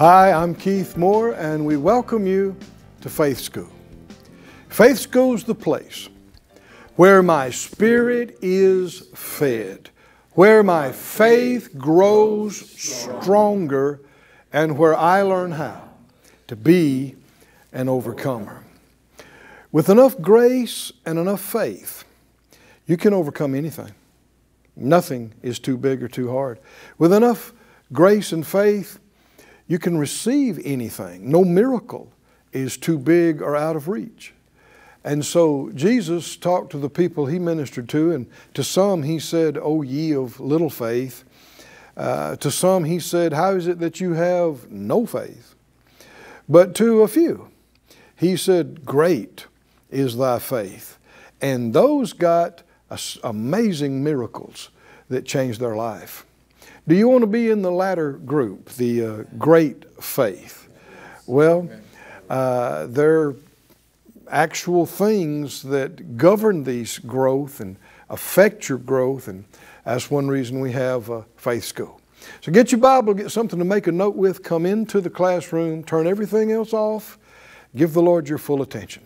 Hi, I'm Keith Moore, and we welcome you to Faith School. Faith School is the place where my spirit is fed, where my faith grows stronger, and where I learn how to be an overcomer. With enough grace and enough faith, you can overcome anything. Nothing is too big or too hard. With enough grace and faith, you can receive anything. No miracle is too big or out of reach. And so Jesus talked to the people he ministered to, and to some he said, O ye of little faith. Uh, to some he said, How is it that you have no faith? But to a few, he said, Great is thy faith. And those got amazing miracles that changed their life. Do you want to be in the latter group, the uh, great faith? Well, uh, there are actual things that govern these growth and affect your growth, and that's one reason we have a faith school. So get your Bible, get something to make a note with, come into the classroom, turn everything else off, give the Lord your full attention.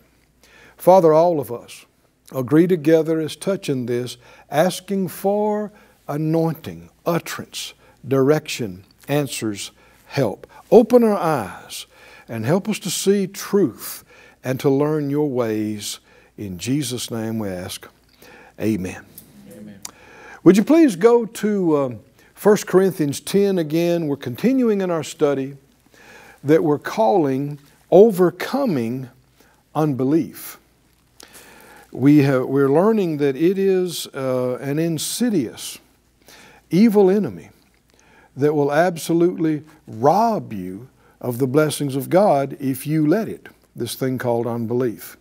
Father, all of us agree together as touching this, asking for anointing, utterance, direction, answers, help. Open our eyes and help us to see truth and to learn your ways. In Jesus' name we ask. Amen. Amen. Would you please go to um, 1 Corinthians 10 again? We're continuing in our study that we're calling Overcoming Unbelief. We have, we're learning that it is uh, an insidious, evil enemy that will absolutely rob you of the blessings of God if you let it, this thing called unbelief.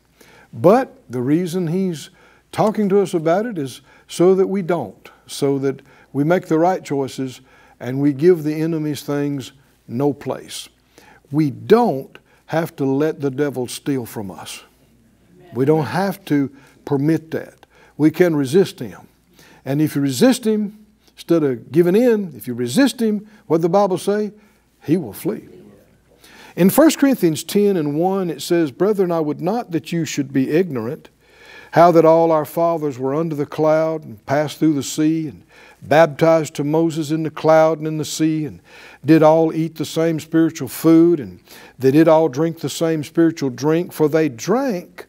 But the reason he's talking to us about it is so that we don't, so that we make the right choices and we give the enemy's things no place. We don't have to let the devil steal from us. We don't have to permit that. We can resist him. And if you resist him, instead of giving in, if you resist him, what the Bible say? He will flee. In 1 Corinthians 10 and 1, it says, Brethren, I would not that you should be ignorant how that all our fathers were under the cloud and passed through the sea and baptized to Moses in the cloud and in the sea and did all eat the same spiritual food and they did all drink the same spiritual drink, for they drank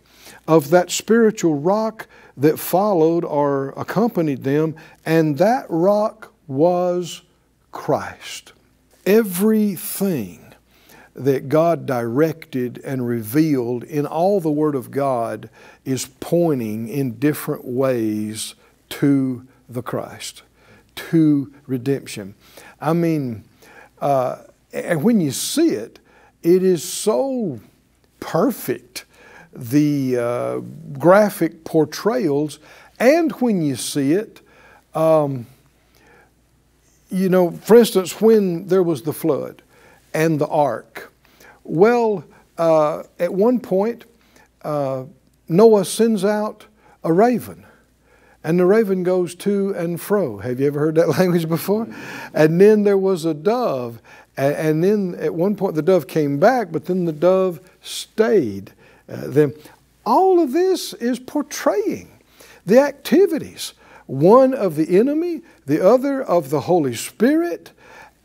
of that spiritual rock that followed or accompanied them, and that rock was Christ. Everything that God directed and revealed in all the Word of God is pointing in different ways to the Christ, to redemption. I mean, uh, and when you see it, it is so perfect, the uh, graphic portrayals, and when you see it, um, you know, for instance, when there was the flood and the ark, well, uh, at one point, uh, Noah sends out a raven, and the raven goes to and fro. Have you ever heard that language before? And then there was a dove, and, and then at one point the dove came back, but then the dove stayed. Uh, then all of this is portraying the activities one of the enemy, the other of the Holy Spirit,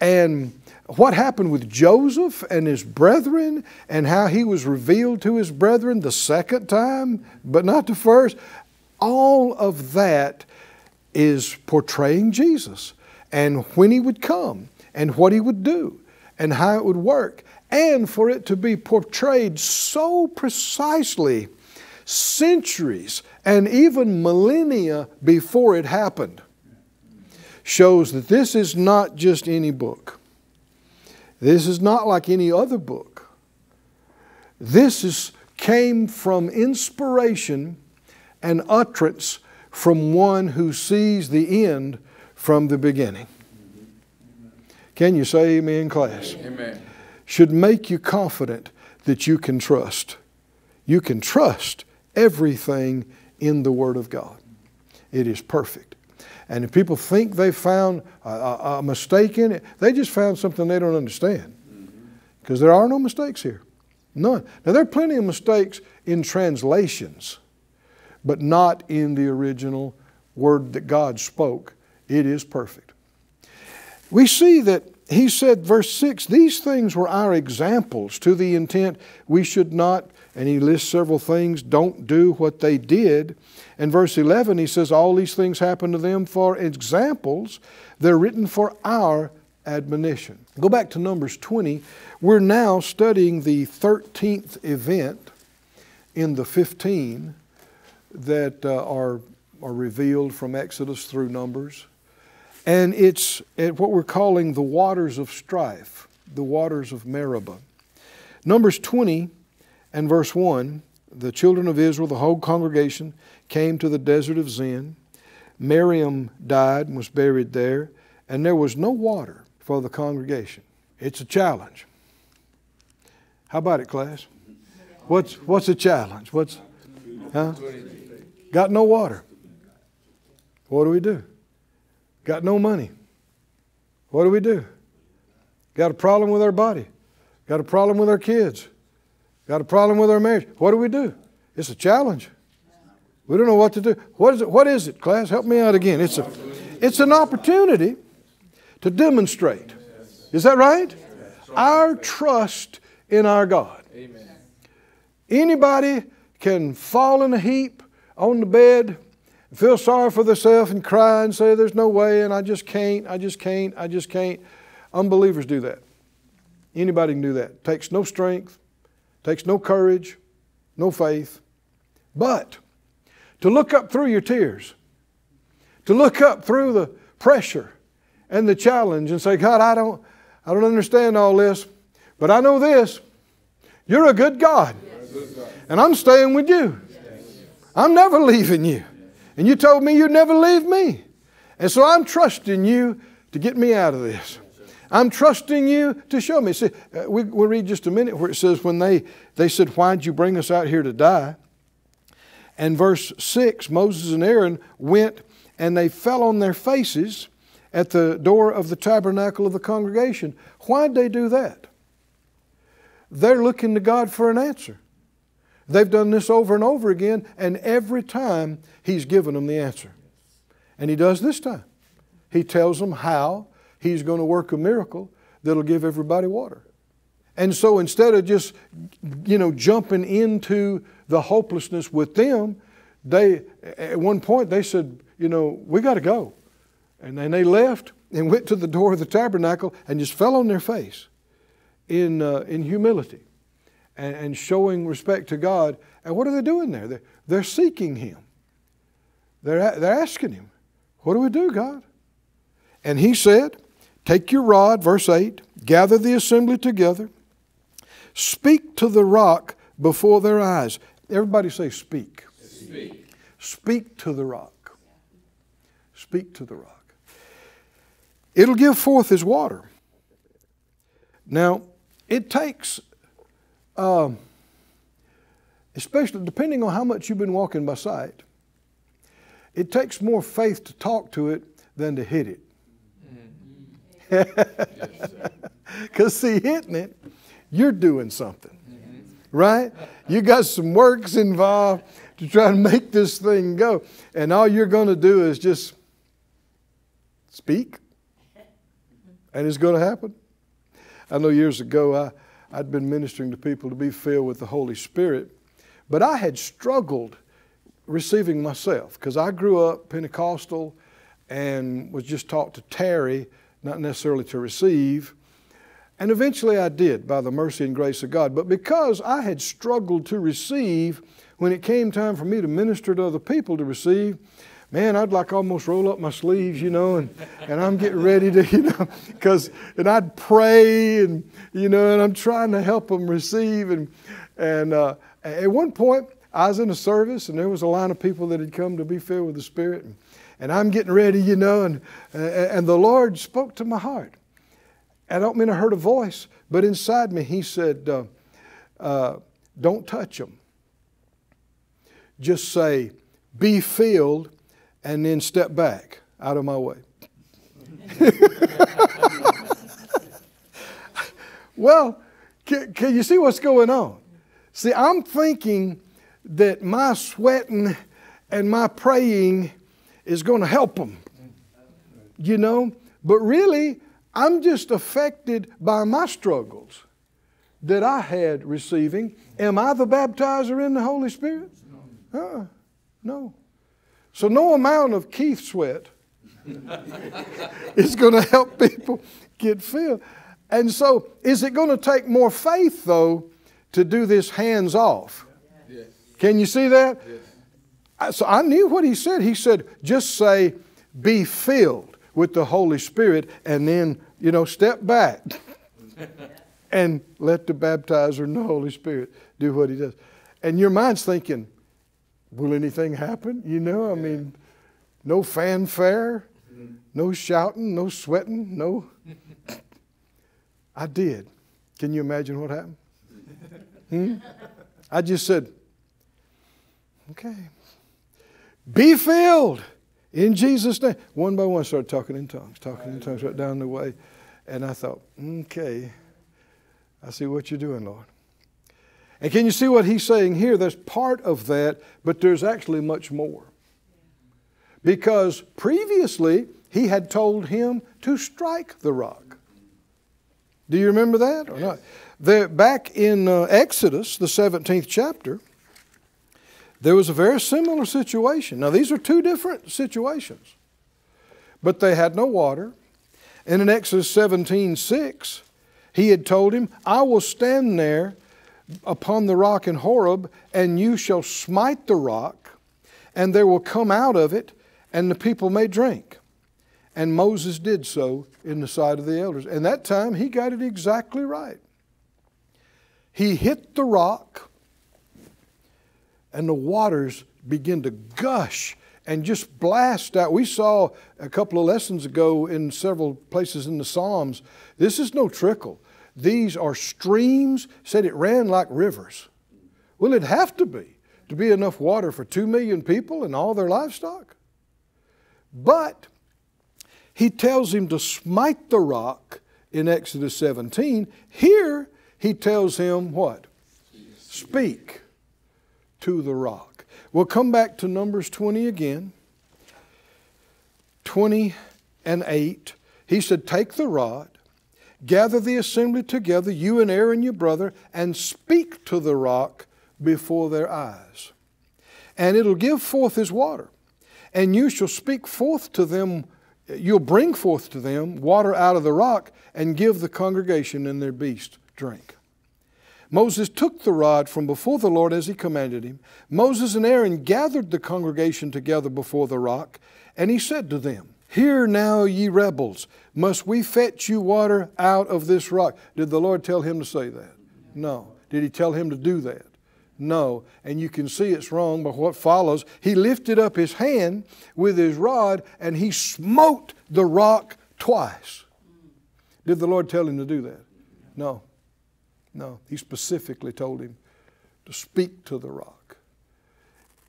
and what happened with Joseph and his brethren, and how he was revealed to his brethren the second time, but not the first. All of that is portraying Jesus and when he would come and what he would do and how it would work, and for it to be portrayed so precisely centuries and even millennia before it happened shows that this is not just any book. This is not like any other book. This is, came from inspiration and utterance from one who sees the end from the beginning. Can you say amen, class? Amen. Should make you confident that you can trust. You can trust everything in the Word of God. It is perfect. And if people think they found a, a, a mistake in it, they just found something they don't understand. Because there are no mistakes here. None. Now, there are plenty of mistakes in translations, but not in the original word that God spoke. It is perfect. We see that he said, verse 6, these things were our examples to the intent we should not, and he lists several things, don't do what they did. And verse 11, he says, all these things happened to them for examples. They're written for our admonition. Go back to Numbers 20. We're now studying the 13th event in the 15 that uh, are, are revealed from Exodus through Numbers. And it's at what we're calling the waters of strife, the waters of Meribah. Numbers 20 and verse 1 the children of Israel, the whole congregation, came to the desert of Zin. Miriam died and was buried there, and there was no water for the congregation. It's a challenge. How about it, class? What's what's the challenge? What's huh? Got no water. What do we do? Got no money. What do we do? Got a problem with our body. Got a problem with our kids. Got a problem with our marriage. What do we do? It's a challenge. We don't know what to do. What is it? What is it, class? Help me out again. It's a it's an opportunity to demonstrate. Is that right? Our trust in our God. Anybody can fall in a heap on the bed, feel sorry for themselves and cry and say, There's no way, and I just can't, I just can't, I just can't. Unbelievers do that. Anybody can do that. Takes no strength, takes no courage, no faith. But to look up through your tears, to look up through the pressure and the challenge and say, God, I don't, I don't understand all this, but I know this. You're a good God. And I'm staying with you. I'm never leaving you. And you told me you'd never leave me. And so I'm trusting you to get me out of this. I'm trusting you to show me. See, uh, we, we'll read just a minute where it says, when they, they said, Why'd you bring us out here to die? And verse 6 Moses and Aaron went and they fell on their faces at the door of the tabernacle of the congregation. Why'd they do that? They're looking to God for an answer. They've done this over and over again, and every time He's given them the answer. And He does this time. He tells them how He's going to work a miracle that'll give everybody water. And so instead of just, you know, jumping into the hopelessness with them, they, at one point, they said, you know, we got to go. And then they left and went to the door of the tabernacle and just fell on their face in, uh, in humility and, and, showing respect to God. And what are they doing there? They're, they're seeking Him. They're, they're asking Him, What do we do, God? And He said, Take your rod, verse 8, gather the assembly together, speak to the rock before their eyes. Everybody say, Speak. Speak, speak to the rock. Speak to the rock. It'll give forth his water. Now, it takes, um, especially depending on how much you've been walking by sight, it takes more faith to talk to it than to hit it. Because, see, hitting it, you're doing something, right? You got some works involved to try to make this thing go. And all you're going to do is just speak and it's going to happen. I know years ago I, I'd been ministering to people to be filled with the Holy Spirit, but I had struggled receiving myself because I grew up Pentecostal and was just taught to tarry, not necessarily to receive. And eventually I did by the mercy and grace of God. But because I had struggled to receive, when it came time for me to minister to other people to receive, man, I'd like almost roll up my sleeves, you know, and, and I'm getting ready to, you know, because, and I'd pray and, you know, and I'm trying to help them receive. And, And uh, at one point, I was in a service, and there was a line of people that had come to be filled with the Spirit. And, and I'm getting ready, you know, and, and the Lord spoke to my heart. I don't mean I heard a voice, but inside me, He said, uh, uh, Don't touch them. Just say, Be filled, and then step back out of my way. well, can, can you see what's going on? See, I'm thinking that my sweating and my praying is going to help them, you know? But really, I'm just affected by my struggles that I had receiving. Am I the baptizer in the Holy Spirit? Uh, no. So, no amount of Keith sweat is going to help people get filled. And so, is it going to take more faith, though, to do this hands off? Yes. Can you see that? Yes. So, I knew what he said. He said, just say, be filled with the Holy Spirit, and then, you know, step back and let the baptizer in the Holy Spirit do what he does. And your mind's thinking, will anything happen? You know, I mean, no fanfare, no shouting, no sweating, no. I did. Can you imagine what happened? Hmm? I just said, okay, be filled in Jesus' name. One by one, started talking in tongues, talking in tongues right down the way. And I thought, okay, I see what you're doing, Lord. And can you see what he's saying here? There's part of that, but there's actually much more. Because previously, he had told him to strike the rock. Do you remember that or not? There, back in uh, Exodus, the 17th chapter, there was a very similar situation. Now, these are two different situations, but they had no water. And in Exodus 17 6, he had told him, I will stand there upon the rock in Horeb, and you shall smite the rock, and there will come out of it, and the people may drink. And Moses did so in the sight of the elders. And that time he got it exactly right. He hit the rock, and the waters begin to gush and just blast out. We saw a couple of lessons ago in several places in the Psalms. This is no trickle. These are streams, said it ran like rivers. Well, it'd have to be to be enough water for two million people and all their livestock. But he tells him to smite the rock in Exodus 17. Here he tells him what? Speak to the rock. We'll come back to Numbers 20 again. 20 and 8. He said, Take the rod Gather the assembly together, you and Aaron your brother, and speak to the rock before their eyes. And it'll give forth his water. And you shall speak forth to them, you'll bring forth to them water out of the rock, and give the congregation and their beast drink. Moses took the rod from before the Lord as he commanded him. Moses and Aaron gathered the congregation together before the rock, and he said to them, Hear now, ye rebels, must we fetch you water out of this rock? Did the Lord tell him to say that? No. Did he tell him to do that? No. And you can see it's wrong by what follows. He lifted up his hand with his rod and he smote the rock twice. Did the Lord tell him to do that? No. No. He specifically told him to speak to the rock.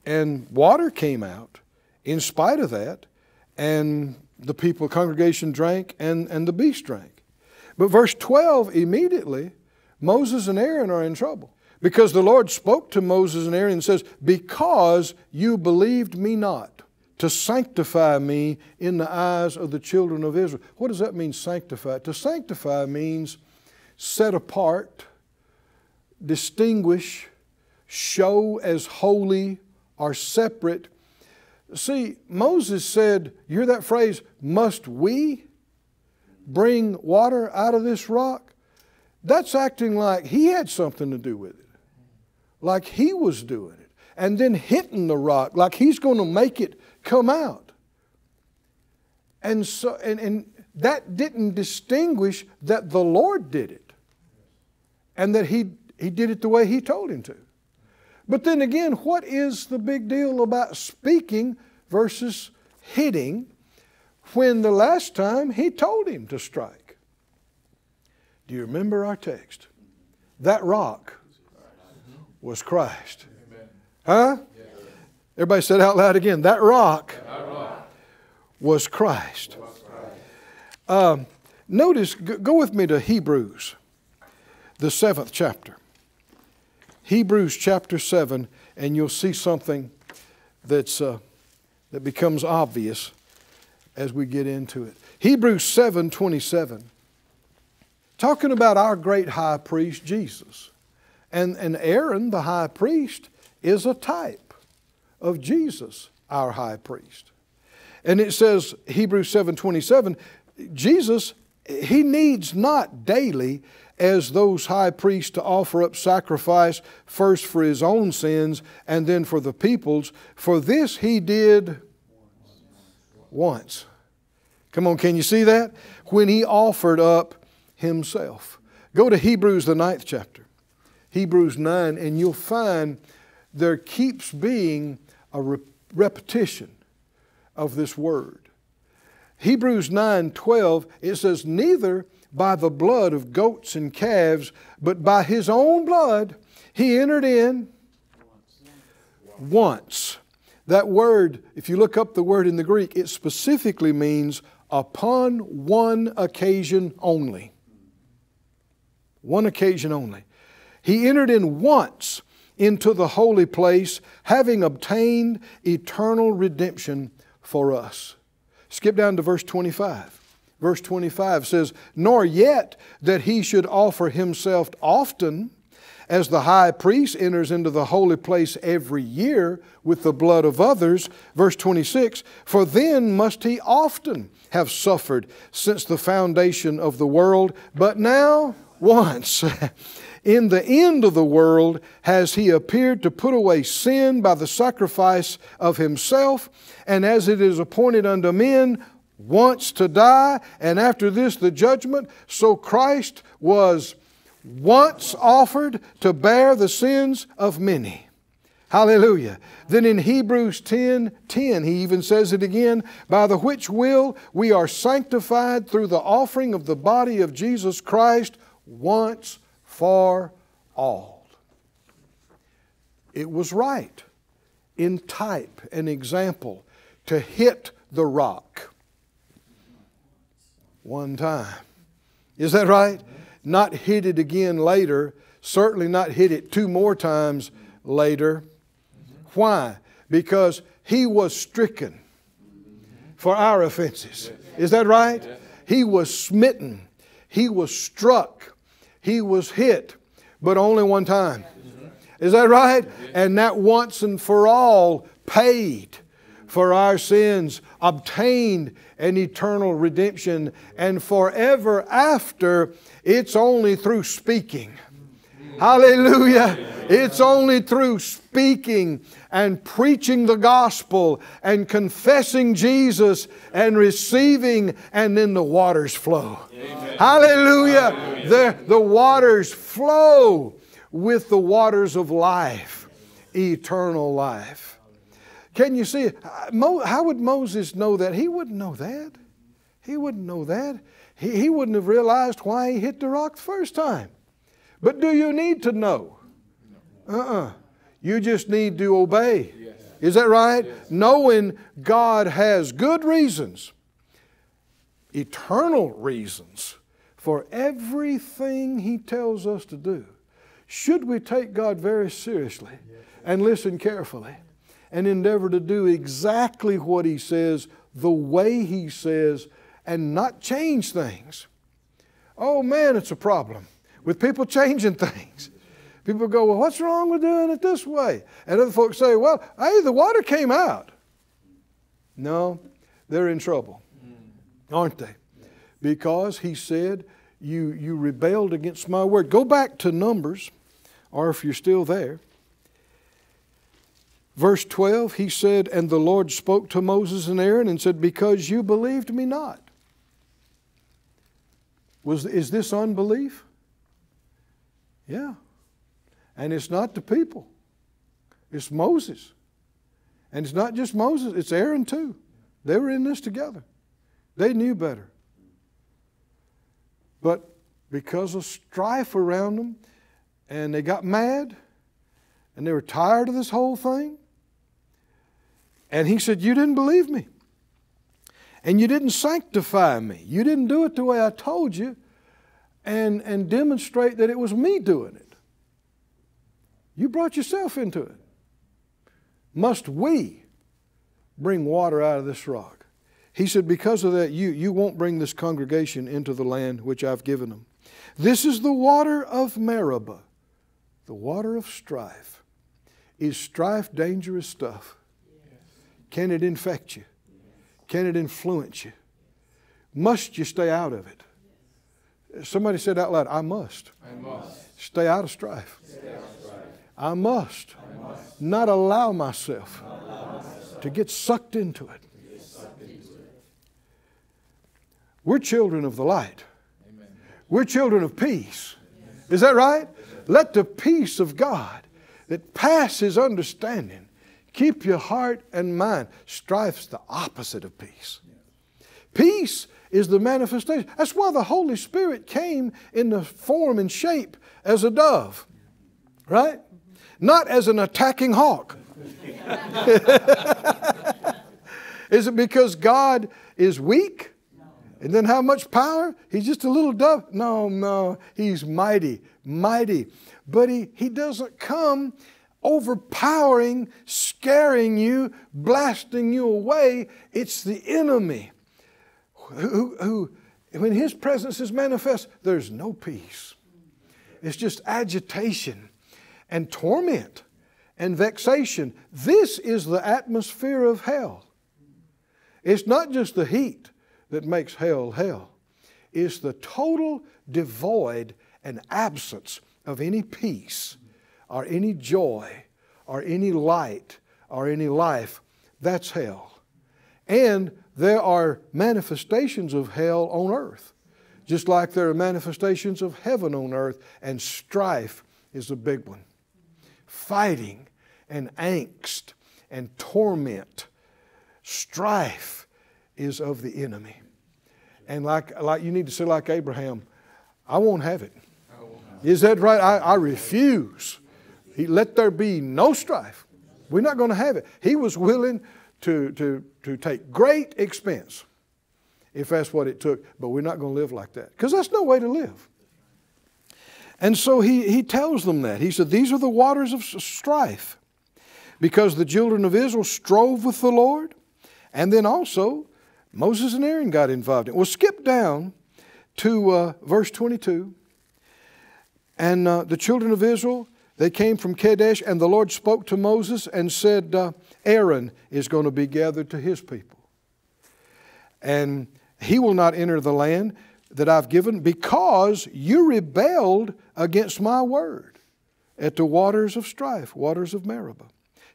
And water came out in spite of that and the people, congregation drank, and, and the beast drank. But verse 12, immediately, Moses and Aaron are in trouble. Because the Lord spoke to Moses and Aaron and says, Because you believed me not to sanctify me in the eyes of the children of Israel. What does that mean, sanctify? To sanctify means set apart, distinguish, show as holy or separate See, Moses said, you hear that phrase, must we bring water out of this rock? That's acting like he had something to do with it, like he was doing it, and then hitting the rock, like he's going to make it come out. And so, and, and that didn't distinguish that the Lord did it, and that he He did it the way he told him to. But then again, what is the big deal about speaking versus hitting when the last time he told him to strike? Do you remember our text? That rock was Christ. Huh? Everybody said out loud again that rock was Christ. Um, notice, go with me to Hebrews, the seventh chapter. Hebrews chapter 7, and you'll see something that's, uh, that becomes obvious as we get into it. Hebrews 7 27. Talking about our great high priest, Jesus. And, and Aaron, the high priest, is a type of Jesus, our high priest. And it says, Hebrews 7 27, Jesus, he needs not daily as those high priests to offer up sacrifice first for his own sins and then for the people's. For this he did once. Come on, can you see that? When he offered up himself. Go to Hebrews, the ninth chapter, Hebrews 9, and you'll find there keeps being a re- repetition of this word. Hebrews 9 12, it says, Neither by the blood of goats and calves, but by his own blood he entered in once. That word, if you look up the word in the Greek, it specifically means upon one occasion only. One occasion only. He entered in once into the holy place, having obtained eternal redemption for us. Skip down to verse 25. Verse 25 says, Nor yet that he should offer himself often, as the high priest enters into the holy place every year with the blood of others. Verse 26 For then must he often have suffered since the foundation of the world, but now once. In the end of the world has he appeared to put away sin by the sacrifice of himself, and as it is appointed unto men once to die, and after this the judgment. So Christ was once offered to bear the sins of many. Hallelujah. Then in Hebrews 10 10, he even says it again by the which will we are sanctified through the offering of the body of Jesus Christ once for all. It was right in type and example to hit the rock one time. Is that right? Not hit it again later, certainly not hit it two more times later. Why? Because he was stricken for our offenses. Is that right? He was smitten, he was struck, he was hit, but only one time. Is that right? And that once and for all paid for our sins, obtained an eternal redemption, and forever after, it's only through speaking. Hallelujah. It's only through speaking and preaching the gospel and confessing Jesus and receiving, and then the waters flow. Amen. Hallelujah. Hallelujah. The, the waters flow with the waters of life, eternal life. Can you see? How would Moses know that? He wouldn't know that. He wouldn't know that. He, he wouldn't have realized why he hit the rock the first time. But do you need to know? Uh uh-uh. uh You just need to obey. Is that right? Yes. Knowing God has good reasons, eternal reasons for everything He tells us to do. Should we take God very seriously and listen carefully? and endeavor to do exactly what He says, the way He says, and not change things. Oh man, it's a problem with people changing things. People go, Well, what's wrong with doing it this way? And other folks say, Well, hey, the water came out. No, they're in trouble, aren't they? Because He said, you, you rebelled against my word. Go back to Numbers, or if you're still there, Verse 12, he said, And the Lord spoke to Moses and Aaron and said, Because you believed me not. Was, is this unbelief? Yeah. And it's not the people, it's Moses. And it's not just Moses, it's Aaron too. They were in this together. They knew better. But because of strife around them, and they got mad, and they were tired of this whole thing. And he said, You didn't believe me. And you didn't sanctify me. You didn't do it the way I told you and, and demonstrate that it was me doing it. You brought yourself into it. Must we bring water out of this rock? He said, Because of that, you, you won't bring this congregation into the land which I've given them. This is the water of Meribah, the water of strife. Is strife dangerous stuff? Can it infect you? Can it influence you? Must you stay out of it? Somebody said out loud, I must. I must. Stay out of strife. Stay out of strife. I must, I must. not allow myself, Not allow myself to get sucked into it. to get sucked into it. We're children of the light. Amen. We're children of peace. Is that right? Let the peace of God that passes understanding keep your heart and mind. Strife's the opposite of peace. Peace is the manifestation. That's why the Holy Spirit came in the form and shape as a dove, right? Not as an attacking hawk. is it because God is weak? And then how much power? He's just a little dove? No, no. He's mighty, mighty. But he, he doesn't come overpowering, scaring you, blasting you away. It's the enemy who, who, when his presence is manifest, there's no peace. It's just agitation and torment and vexation. This is the atmosphere of hell. It's not just the heat that makes hell hell, is the total devoid and absence of any peace or any joy or any light or any life. That's hell. And there are manifestations of hell on earth, just like there are manifestations of heaven on earth, and strife is a big one. Fighting and angst and torment. Strife is of the enemy. And like, like you need to say, like Abraham, I won't have it. Is that right? I, I refuse. He, let there be no strife. We're not going to have it. He was willing to, to, to take great expense if that's what it took, but we're not going to live like that because that's no way to live. And so he, he tells them that. He said, These are the waters of strife because the children of Israel strove with the Lord. And then also, Moses and Aaron got involved in it. Well, skip down to uh, verse 22. And uh, the children of Israel, they came from Kadesh, and the Lord spoke to Moses and said, uh, Aaron is going to be gathered to his people. And he will not enter the land that I've given because you rebelled against my word at the waters of strife, waters of Meribah.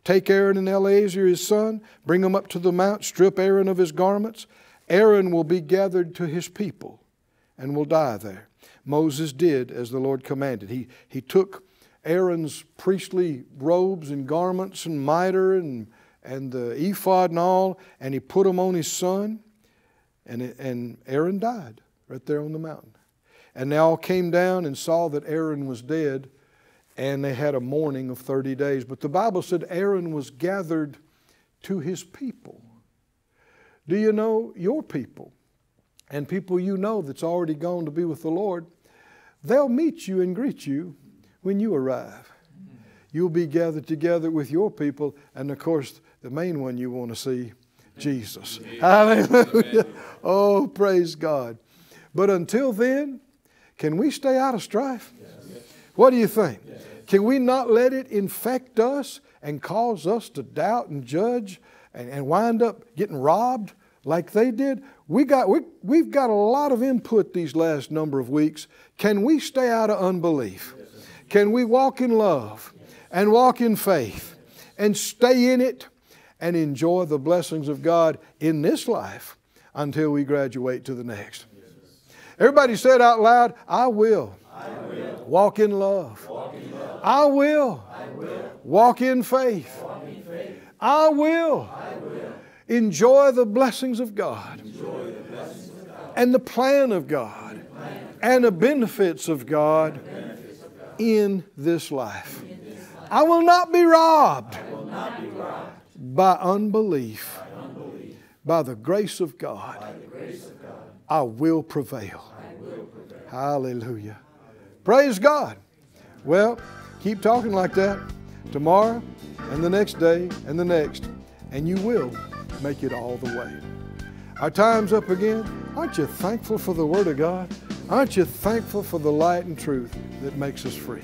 Take Aaron and Eleazar his son, bring them up to the mount, strip Aaron of his garments. Aaron will be gathered to his people and will die there. Moses did as the Lord commanded. He, he took Aaron's priestly robes and garments and mitre and, and the ephod and all, and he put them on his son, and, and Aaron died right there on the mountain. And they all came down and saw that Aaron was dead, and they had a mourning of 30 days. But the Bible said Aaron was gathered to his people. Do you know your people and people you know that's already gone to be with the Lord? They'll meet you and greet you when you arrive. You'll be gathered together with your people, and of course, the main one you want to see, Jesus. Hallelujah. Oh, praise God. But until then, can we stay out of strife? Yes. What do you think? Yes. Can we not let it infect us and cause us to doubt and judge and, and wind up getting robbed like they did? We got, we, we've got a lot of input these last number of weeks. Can we stay out of unbelief? Yes. Can we walk in love and walk in faith and stay in it and enjoy the blessings of God in this life until we graduate to the next? Everybody said out loud, I will. Walk in love. I will. Walk in faith. I will. Enjoy the blessings of God. And the plan of God. And the benefits of God in this life. I will not be robbed by unbelief. By the grace of God, I will prevail. Hallelujah. Praise God. Well, keep talking like that tomorrow and the next day and the next, and you will make it all the way. Our time's up again. Aren't you thankful for the Word of God? Aren't you thankful for the light and truth that makes us free?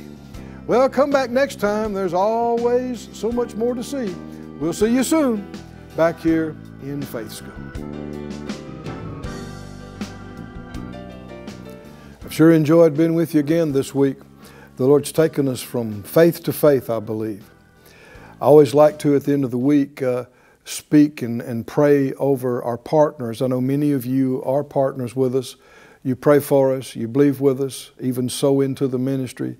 Well, come back next time. There's always so much more to see. We'll see you soon back here in Faith School. Sure enjoyed being with you again this week. The Lord's taken us from faith to faith, I believe. I always like to, at the end of the week, uh, speak and, and pray over our partners. I know many of you are partners with us. You pray for us, you believe with us, even sow into the ministry.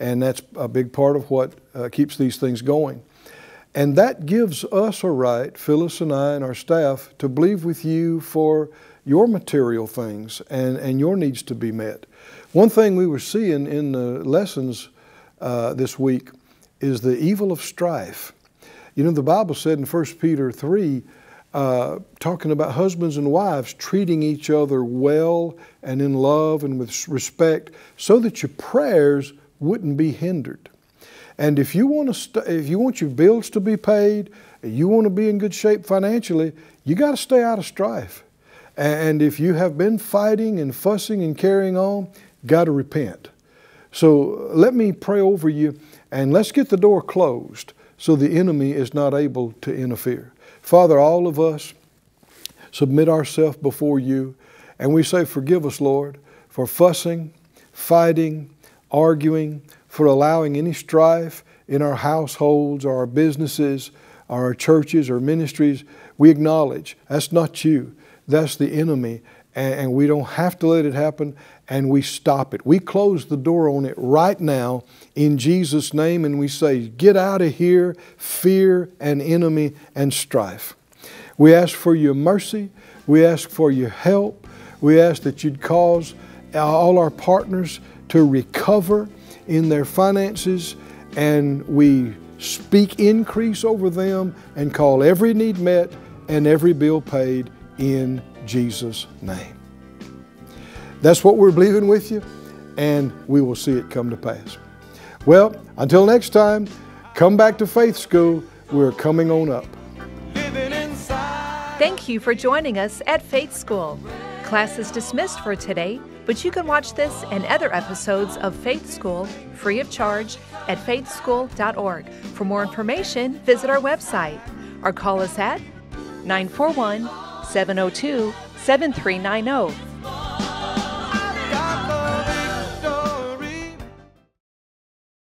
And that's a big part of what uh, keeps these things going. And that gives us a right, Phyllis and I and our staff, to believe with you for your material things and, and your needs to be met. One thing we were seeing in the lessons uh, this week is the evil of strife. You know, the Bible said in 1 Peter 3, uh, talking about husbands and wives treating each other well and in love and with respect so that your prayers wouldn't be hindered. And if you want to, if you want your bills to be paid, you want to be in good shape financially, you got to stay out of strife. And if you have been fighting and fussing and carrying on, got to repent. So let me pray over you, and let's get the door closed so the enemy is not able to interfere. Father, all of us submit ourselves before you, and we say, Forgive us, Lord, for fussing, fighting, arguing, for allowing any strife in our households or our businesses or our churches or ministries. We acknowledge that's not you, that's the enemy, and, and we don't have to let it happen, and we stop it. We close the door on it right now in Jesus' name, and we say, Get out of here, fear and enemy and strife. We ask for your mercy, we ask for your help, we ask that you'd cause all our partners to recover in their finances, and we speak increase over them and call every need met and every bill paid in Jesus' name. That's what we're believing with you, and we will see it come to pass. Well, until next time, come back to Faith School. We're coming on up. Thank you for joining us at Faith School. Class is dismissed for today, but you can watch this and other episodes of Faith School free of charge at faithschool.org. For more information, visit our website or call us at 941 702 7390